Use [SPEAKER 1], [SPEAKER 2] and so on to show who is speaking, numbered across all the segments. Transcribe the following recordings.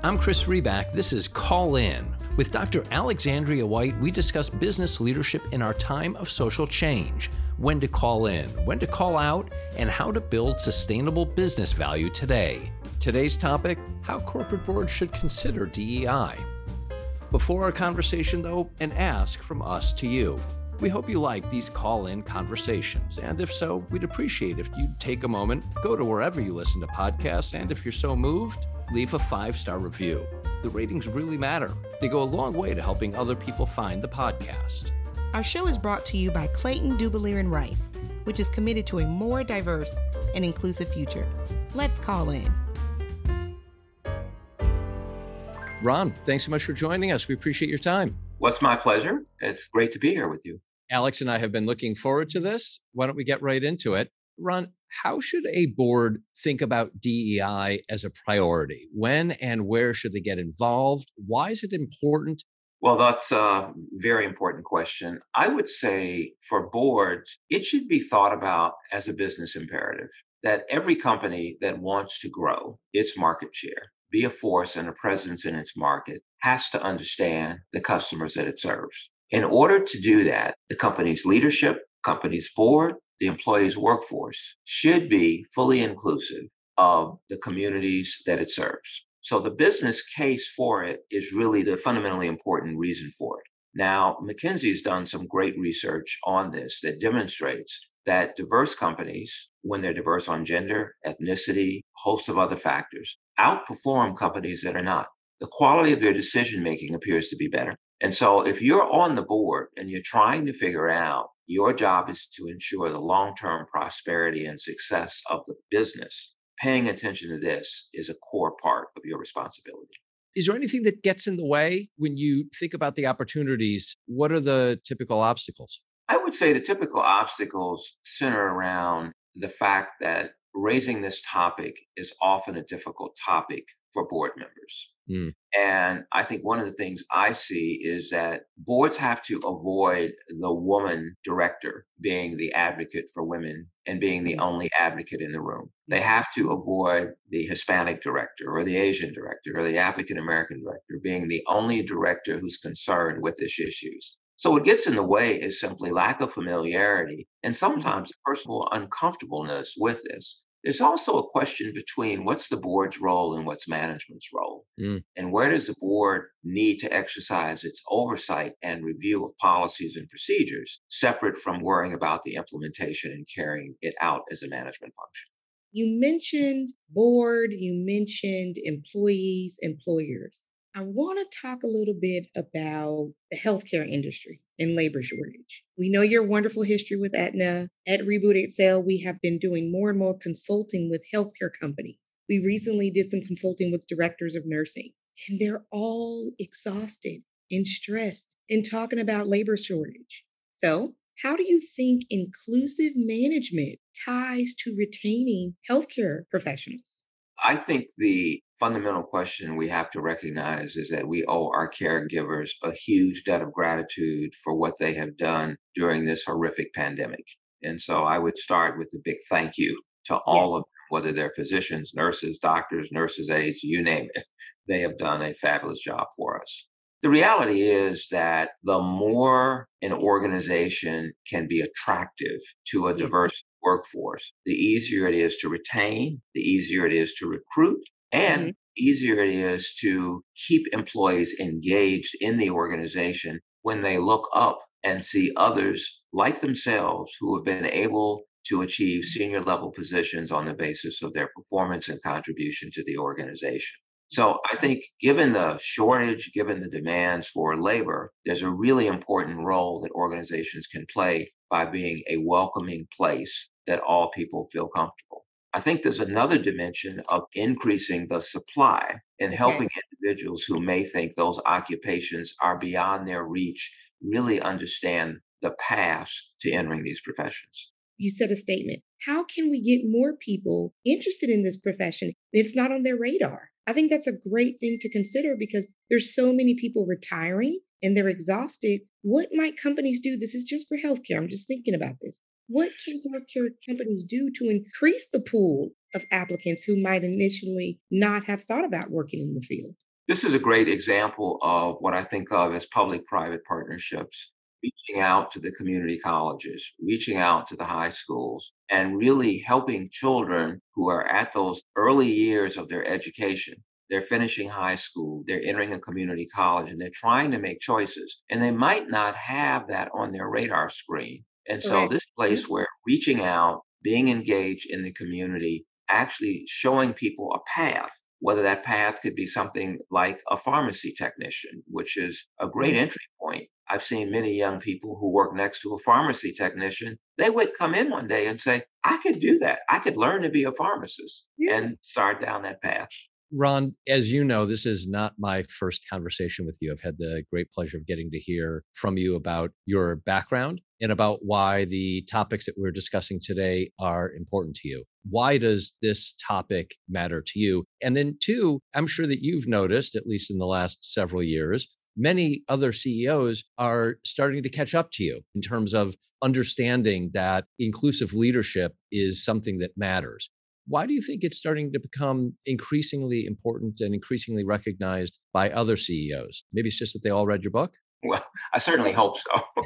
[SPEAKER 1] I'm Chris Reback. This is Call In. With Dr. Alexandria White, we discuss business leadership in our time of social change when to call in, when to call out, and how to build sustainable business value today. Today's topic how corporate boards should consider DEI. Before our conversation, though, an ask from us to you. We hope you like these call in conversations. And if so, we'd appreciate if you'd take a moment, go to wherever you listen to podcasts, and if you're so moved, leave a five star review. The ratings really matter, they go a long way to helping other people find the podcast.
[SPEAKER 2] Our show is brought to you by Clayton Dubilier and Rice, which is committed to a more diverse and inclusive future. Let's call in.
[SPEAKER 1] Ron, thanks so much for joining us. We appreciate your time.
[SPEAKER 3] Well, it's my pleasure. It's great to be here with you.
[SPEAKER 1] Alex and I have been looking forward to this. Why don't we get right into it? Ron, how should a board think about DEI as a priority? When and where should they get involved? Why is it important?
[SPEAKER 3] Well, that's a very important question. I would say for boards, it should be thought about as a business imperative that every company that wants to grow its market share, be a force and a presence in its market, has to understand the customers that it serves. In order to do that, the company's leadership, company's board, the employee's workforce should be fully inclusive of the communities that it serves. So the business case for it is really the fundamentally important reason for it. Now, McKinsey's done some great research on this that demonstrates that diverse companies, when they're diverse on gender, ethnicity, host of other factors, outperform companies that are not. The quality of their decision making appears to be better. And so if you're on the board and you're trying to figure out your job is to ensure the long-term prosperity and success of the business, paying attention to this is a core part of your responsibility.
[SPEAKER 1] Is there anything that gets in the way when you think about the opportunities? What are the typical obstacles?
[SPEAKER 3] I would say the typical obstacles center around the fact that raising this topic is often a difficult topic for board members. Mm. And I think one of the things I see is that boards have to avoid the woman director being the advocate for women and being the mm. only advocate in the room. They mm. have to avoid the Hispanic director or the Asian director or the African American director being the only director who's concerned with these issues. So what gets in the way is simply lack of familiarity and mm. sometimes personal uncomfortableness with this. There's also a question between what's the board's role and what's management's role. Mm. And where does the board need to exercise its oversight and review of policies and procedures separate from worrying about the implementation and carrying it out as a management function?
[SPEAKER 2] You mentioned board, you mentioned employees, employers. I want to talk a little bit about the healthcare industry and labor shortage. We know your wonderful history with Aetna. At Reboot Excel, we have been doing more and more consulting with healthcare companies. We recently did some consulting with directors of nursing, and they're all exhausted and stressed and talking about labor shortage. So, how do you think inclusive management ties to retaining healthcare professionals?
[SPEAKER 3] I think the fundamental question we have to recognize is that we owe our caregivers a huge debt of gratitude for what they have done during this horrific pandemic. And so I would start with a big thank you to all yeah. of them, whether they're physicians, nurses, doctors, nurses' aides, you name it. They have done a fabulous job for us. The reality is that the more an organization can be attractive to a diverse workforce, the easier it is to retain, the easier it is to recruit, and mm-hmm. easier it is to keep employees engaged in the organization when they look up and see others like themselves who have been able to achieve senior level positions on the basis of their performance and contribution to the organization. So I think given the shortage, given the demands for labor, there's a really important role that organizations can play by being a welcoming place that all people feel comfortable. I think there's another dimension of increasing the supply and helping individuals who may think those occupations are beyond their reach really understand the paths to entering these professions.
[SPEAKER 2] You said a statement. How can we get more people interested in this profession? It's not on their radar. I think that's a great thing to consider because there's so many people retiring and they're exhausted. What might companies do? This is just for healthcare. I'm just thinking about this. What can healthcare companies do to increase the pool of applicants who might initially not have thought about working in the field?
[SPEAKER 3] This is a great example of what I think of as public private partnerships reaching out to the community colleges, reaching out to the high schools, and really helping children who are at those early years of their education. They're finishing high school, they're entering a community college, and they're trying to make choices. And they might not have that on their radar screen. And so, right. this place mm-hmm. where reaching out, being engaged in the community, actually showing people a path whether that path could be something like a pharmacy technician, which is a great mm-hmm. entry point. I've seen many young people who work next to a pharmacy technician. They would come in one day and say, I could do that. I could learn to be a pharmacist yeah. and start down that path.
[SPEAKER 1] Ron, as you know, this is not my first conversation with you. I've had the great pleasure of getting to hear from you about your background and about why the topics that we're discussing today are important to you. Why does this topic matter to you? And then, two, I'm sure that you've noticed, at least in the last several years, many other CEOs are starting to catch up to you in terms of understanding that inclusive leadership is something that matters. Why do you think it's starting to become increasingly important and increasingly recognized by other CEOs? Maybe it's just that they all read your book?
[SPEAKER 3] Well, I certainly hope so.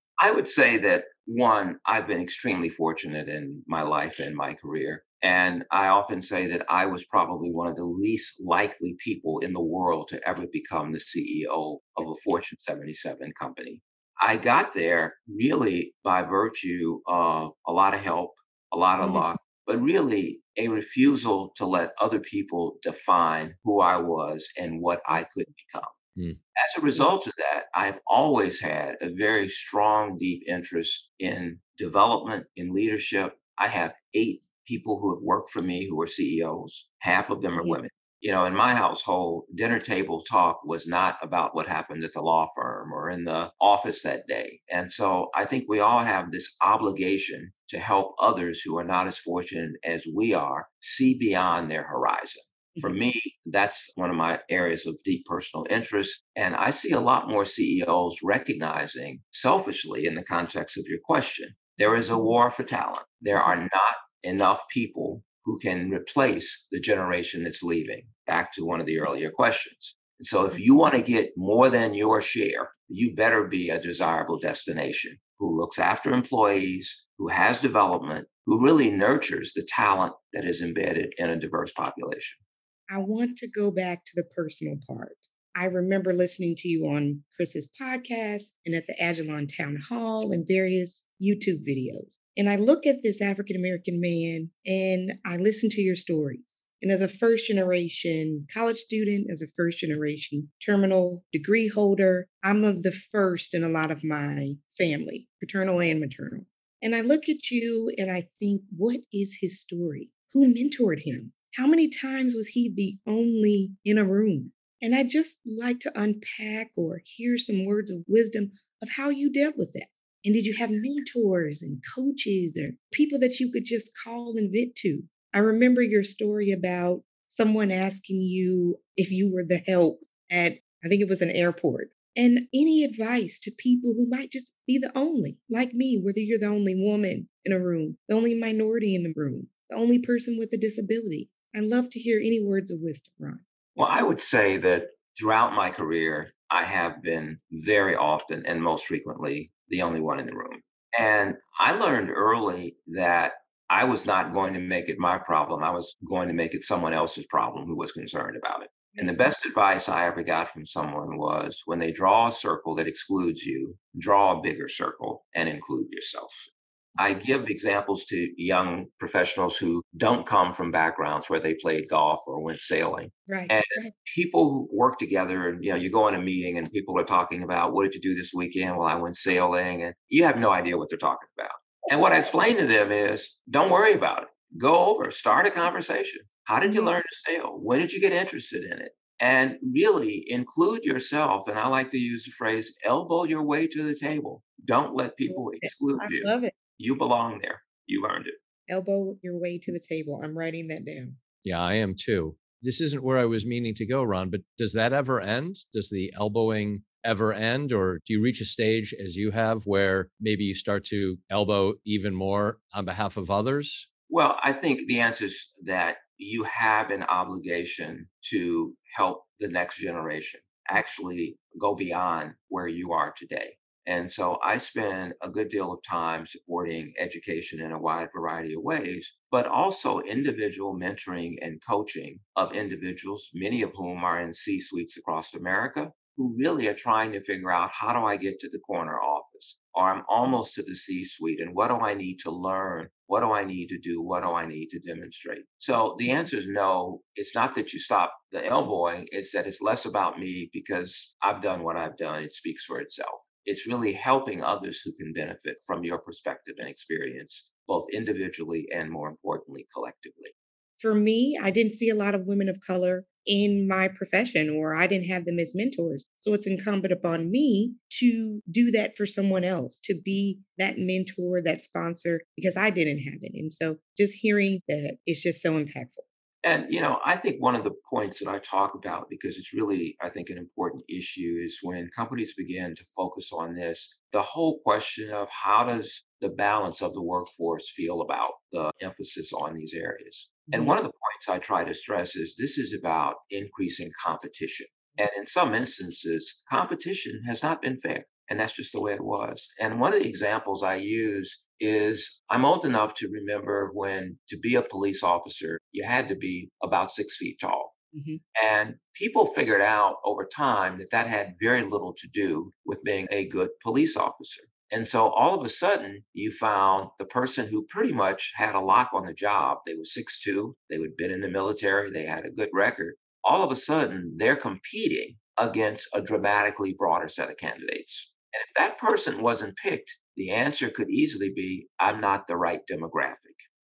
[SPEAKER 3] I would say that one, I've been extremely fortunate in my life and my career. And I often say that I was probably one of the least likely people in the world to ever become the CEO of a Fortune 77 company. I got there really by virtue of a lot of help, a lot of mm-hmm. luck, but really a refusal to let other people define who I was and what I could become. Mm. As a result of that, I've always had a very strong, deep interest in development, in leadership. I have eight people who have worked for me who are CEOs. Half of them are women. You know, in my household, dinner table talk was not about what happened at the law firm or in the office that day. And so I think we all have this obligation to help others who are not as fortunate as we are see beyond their horizon. For mm-hmm. me, that's one of my areas of deep personal interest. And I see a lot more CEOs recognizing selfishly in the context of your question, there is a war for talent. There are not enough people who can replace the generation that's leaving. Back to one of the mm-hmm. earlier questions. And so, if you want to get more than your share, you better be a desirable destination who looks after employees, who has development, who really nurtures the talent that is embedded in a diverse population.
[SPEAKER 2] I want to go back to the personal part. I remember listening to you on Chris's podcast and at the Agilon Town Hall and various YouTube videos. And I look at this African American man and I listen to your stories. And as a first generation college student, as a first generation terminal degree holder, I'm of the first in a lot of my family, paternal and maternal. And I look at you and I think, what is his story? Who mentored him? How many times was he the only in a room? And I just like to unpack or hear some words of wisdom of how you dealt with that. And did you have mentors and coaches or people that you could just call and vent to? I remember your story about someone asking you if you were the help at, I think it was an airport. And any advice to people who might just be the only, like me, whether you're the only woman in a room, the only minority in the room, the only person with a disability. I'd love to hear any words of wisdom, Ron.
[SPEAKER 3] Well, I would say that throughout my career, I have been very often and most frequently the only one in the room. And I learned early that I was not going to make it my problem. I was going to make it someone else's problem who was concerned about it. And the best advice I ever got from someone was when they draw a circle that excludes you, draw a bigger circle and include yourself. I give examples to young professionals who don't come from backgrounds where they played golf or went sailing.
[SPEAKER 2] Right.
[SPEAKER 3] And
[SPEAKER 2] right.
[SPEAKER 3] people who work together and you know, you go in a meeting and people are talking about what did you do this weekend? Well, I went sailing and you have no idea what they're talking about. And what I explain to them is don't worry about it. Go over, start a conversation. How did you mm-hmm. learn to sail? When did you get interested in it? And really include yourself. And I like to use the phrase elbow your way to the table. Don't let people exclude
[SPEAKER 2] I
[SPEAKER 3] you.
[SPEAKER 2] Love it.
[SPEAKER 3] You belong there. You earned it.
[SPEAKER 2] Elbow your way to the table. I'm writing that down.
[SPEAKER 1] Yeah, I am too. This isn't where I was meaning to go, Ron, but does that ever end? Does the elbowing ever end? Or do you reach a stage as you have where maybe you start to elbow even more on behalf of others?
[SPEAKER 3] Well, I think the answer is that you have an obligation to help the next generation mm. actually go beyond where you are today. And so I spend a good deal of time supporting education in a wide variety of ways, but also individual mentoring and coaching of individuals, many of whom are in C suites across America, who really are trying to figure out how do I get to the corner office or I'm mm. almost to the C suite and what do I need to learn? What do I need to do? What do I need to demonstrate? So the mm. answer is no. It's not that you stop the elbowing, it's that it's less about me because I've done what I've done. It speaks for itself. It's really helping others who can benefit from your perspective and experience, both individually and more importantly, collectively.
[SPEAKER 2] For me, I didn't see a lot of women of color in my profession or I didn't have them as mentors. So it's incumbent upon me to do that for someone else, to be that mentor, that sponsor, because I didn't have it. And so just hearing that is just so impactful.
[SPEAKER 3] And, you know, I think one of the points that I talk about, because it's really, I think, an important issue, is when companies begin to focus on this, the whole question of how does the balance of the workforce feel about the emphasis on these areas. And mm-hmm. one of the points I try to stress is this is about increasing competition. And in some instances, competition has not been fair. And that's just the way it was. And one of the examples I use is I'm old enough to remember when to be a police officer, you had to be about six feet tall. Mm-hmm. And people figured out over time that that had very little to do with being a good police officer. And so all of a sudden, you found the person who pretty much had a lock on the job. They were six-two, they had been in the military, they had a good record. All of a sudden, they're competing against a dramatically broader set of candidates. And if that person wasn't picked, the answer could easily be I'm not the right demographic.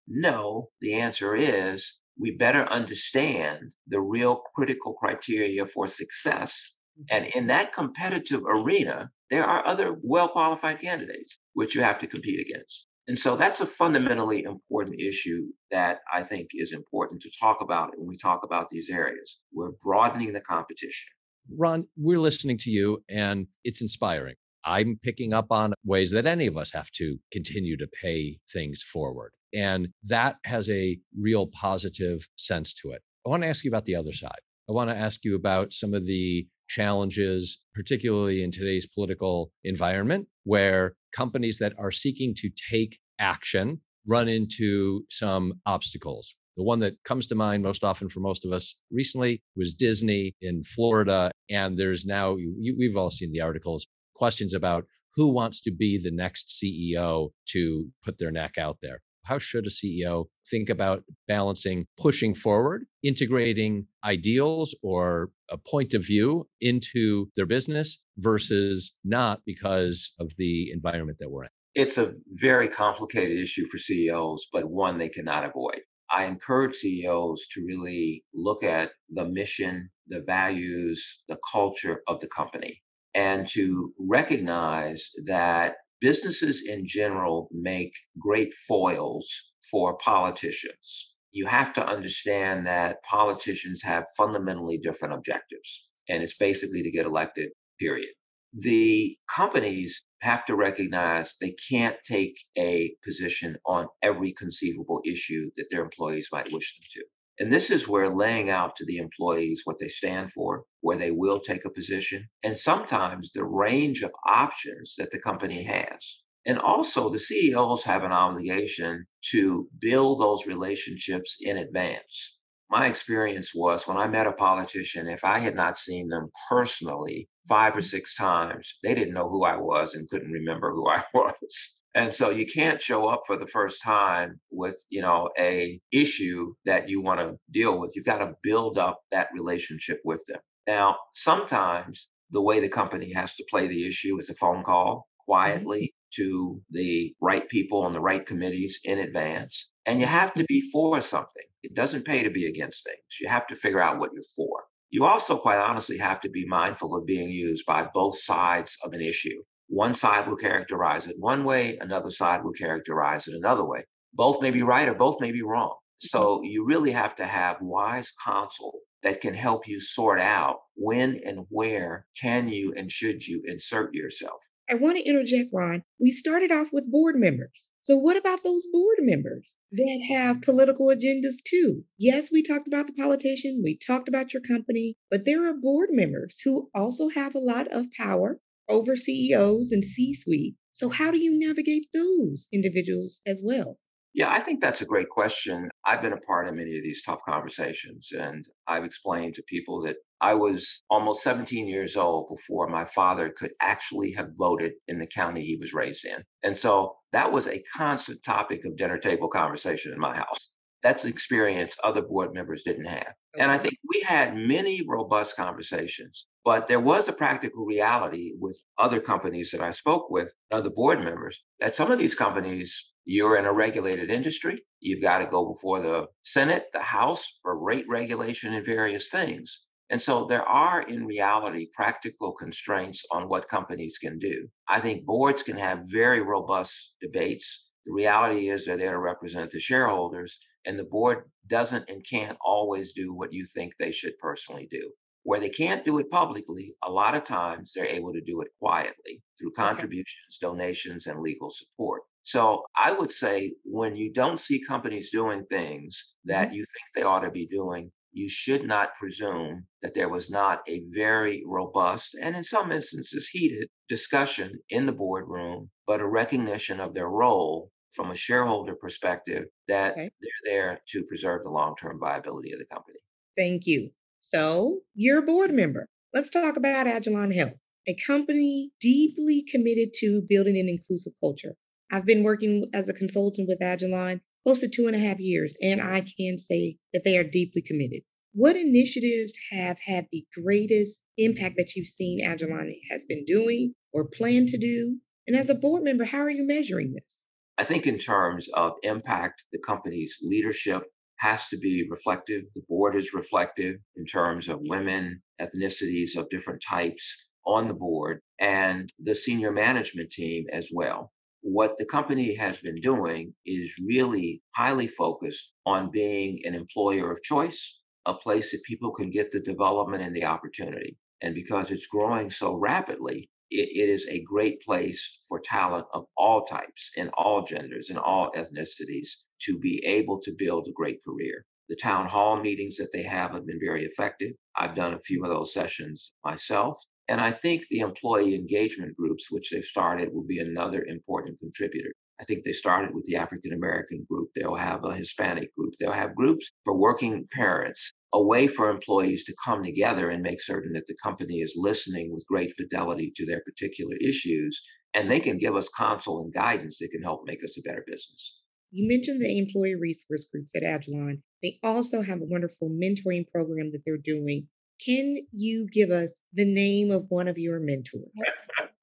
[SPEAKER 3] No, the answer is we better understand the real critical criteria for success. Mm-hmm. And in that competitive arena, there are other well qualified candidates which you have to compete against. And so that's a fundamentally important issue that I think is important to talk about when we talk about these areas. We're broadening the competition.
[SPEAKER 1] Ron, we're listening to you and it's inspiring. I'm picking up on ways that any of us have to continue to pay things forward. And that has a real positive sense to it. I want to ask you about the other side. I want to ask you about some of the challenges, particularly in today's political environment, where companies that are seeking to take action run into some obstacles. The one that comes to mind most often for most of us recently was Disney in Florida. And there's now, we've all seen the articles, questions about who wants to be the next CEO to put their neck out there. How should a CEO think about balancing pushing forward, integrating ideals or a point of view into their business versus not because of the environment that we're in?
[SPEAKER 3] It's a very complicated issue for CEOs, but one they cannot avoid. I encourage CEOs to really look at the mission, the values, the culture of the company, and to recognize that businesses in general make great foils for politicians. You have to understand that politicians have fundamentally different objectives, and it's basically to get elected, period. The companies have to recognize they can't take a position on every conceivable issue that their employees might wish them to. And this is where laying out to the employees what they stand for, where they will take a position, and sometimes the range of options that the company has. And also, the CEOs have an obligation to build those relationships in advance. My experience was when I met a politician, if I had not seen them personally five or mm. six times, they didn't know who I was and couldn't remember who I was. And so you can't show up for the first time with, you know, a issue that you want to deal with. You've got to build up that relationship with them. Now, sometimes the way the company has to play the issue is a phone call mm-hmm. quietly to the right people on the right committees in advance. And you have to be for something. It doesn't pay to be against things. You have to figure out what you're for. You also, quite honestly, have to be mindful of being used by both sides of an issue. One side will characterize it one way, another side will characterize it another way. Both may be right or both may be wrong. Mm-hmm. So you really have to have wise counsel that can help you sort out when and where can you and should you insert yourself.
[SPEAKER 2] I want to interject, Ron. We started off with board members. So, what about those board members that have political agendas too? Yes, we talked about the politician, we talked about your company, but there are board members who also have a lot of power over CEOs and C suite. So, how do you navigate those individuals as well?
[SPEAKER 3] Yeah, I think that's a great question. I've been a part of many of these tough conversations, and I've explained to people that I was almost 17 years old before my father could actually have voted in the county he was raised in. And so that was a constant topic of dinner table conversation in my house. That's experience other board members didn't have. And I think we had many robust conversations, but there was a practical reality with other companies that I spoke with, other board members, that some of these companies you're in a regulated industry. You've got to go before the Senate, the House for rate regulation and various things. And so there are, in reality, practical constraints on what companies can do. I think boards can have very robust debates. The reality is they're there to represent the shareholders, and the board doesn't and can't always do what you think they should personally do. Where they can't do it publicly, a lot of times they're able to do it quietly through contributions, donations, and legal support. So I would say when you don't see companies doing things that mm-hmm. you think they ought to be doing, you should not presume that there was not a very robust and in some instances heated discussion in the boardroom, but a recognition of their role from a shareholder perspective that okay. they're there to preserve the long-term viability of the company.
[SPEAKER 2] Thank you. So you're a board member. Let's talk about Agilon Health, a company deeply committed to building an inclusive culture. I've been working as a consultant with Agilon close to two and a half years, and I can say that they are deeply committed. What initiatives have had the greatest impact that you've seen Agilon has been doing or plan to do? And as a board member, how are you measuring this?
[SPEAKER 3] I think, in terms of impact, the company's leadership has to be reflective. The board is reflective in terms of women, ethnicities of different types on the board, and the senior management team as well what the company has been doing is really highly focused on being an employer of choice, a place that people can get the development and the opportunity. And because it's growing so rapidly, it, it is a great place for talent of all types and all genders and all ethnicities to be able to build a great career. The town hall meetings that they have have been very effective. I've done a few of those sessions myself. And I think the employee engagement groups, which they've started, will be another important contributor. I think they started with the African American group. They'll have a Hispanic group. They'll have groups for working parents, a way for employees to come together and make certain that the company is listening with great fidelity to their particular issues. And they can give us counsel and guidance that can help make us a better business.
[SPEAKER 2] You mentioned the employee resource groups at Agilon. They also have a wonderful mentoring program that they're doing can you give us the name of one of your mentors?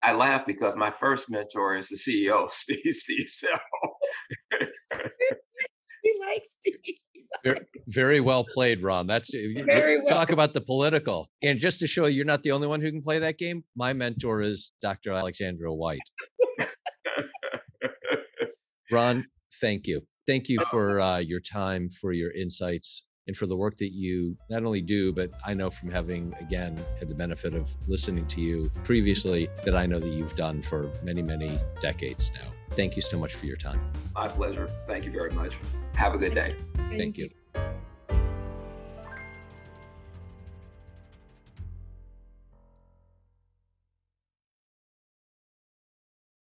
[SPEAKER 3] I laugh because my first mentor is the CEO, Steve Steve Sell.
[SPEAKER 2] he likes Steve.
[SPEAKER 1] Very, very, well played, Ron. That's very well. talk about the political. And just to show you, you're not the only one who can play that game. My mentor is Dr. Alexandra White. Ron, thank you. Thank you for uh, your time, for your insights, and for the work that you not only do, but I know from having, again, had the benefit of listening to you previously, that I know that you've done for many, many decades now. Thank you so much for your time.
[SPEAKER 3] My pleasure. Thank you very much. Have a good day.
[SPEAKER 1] Thank, Thank you. you.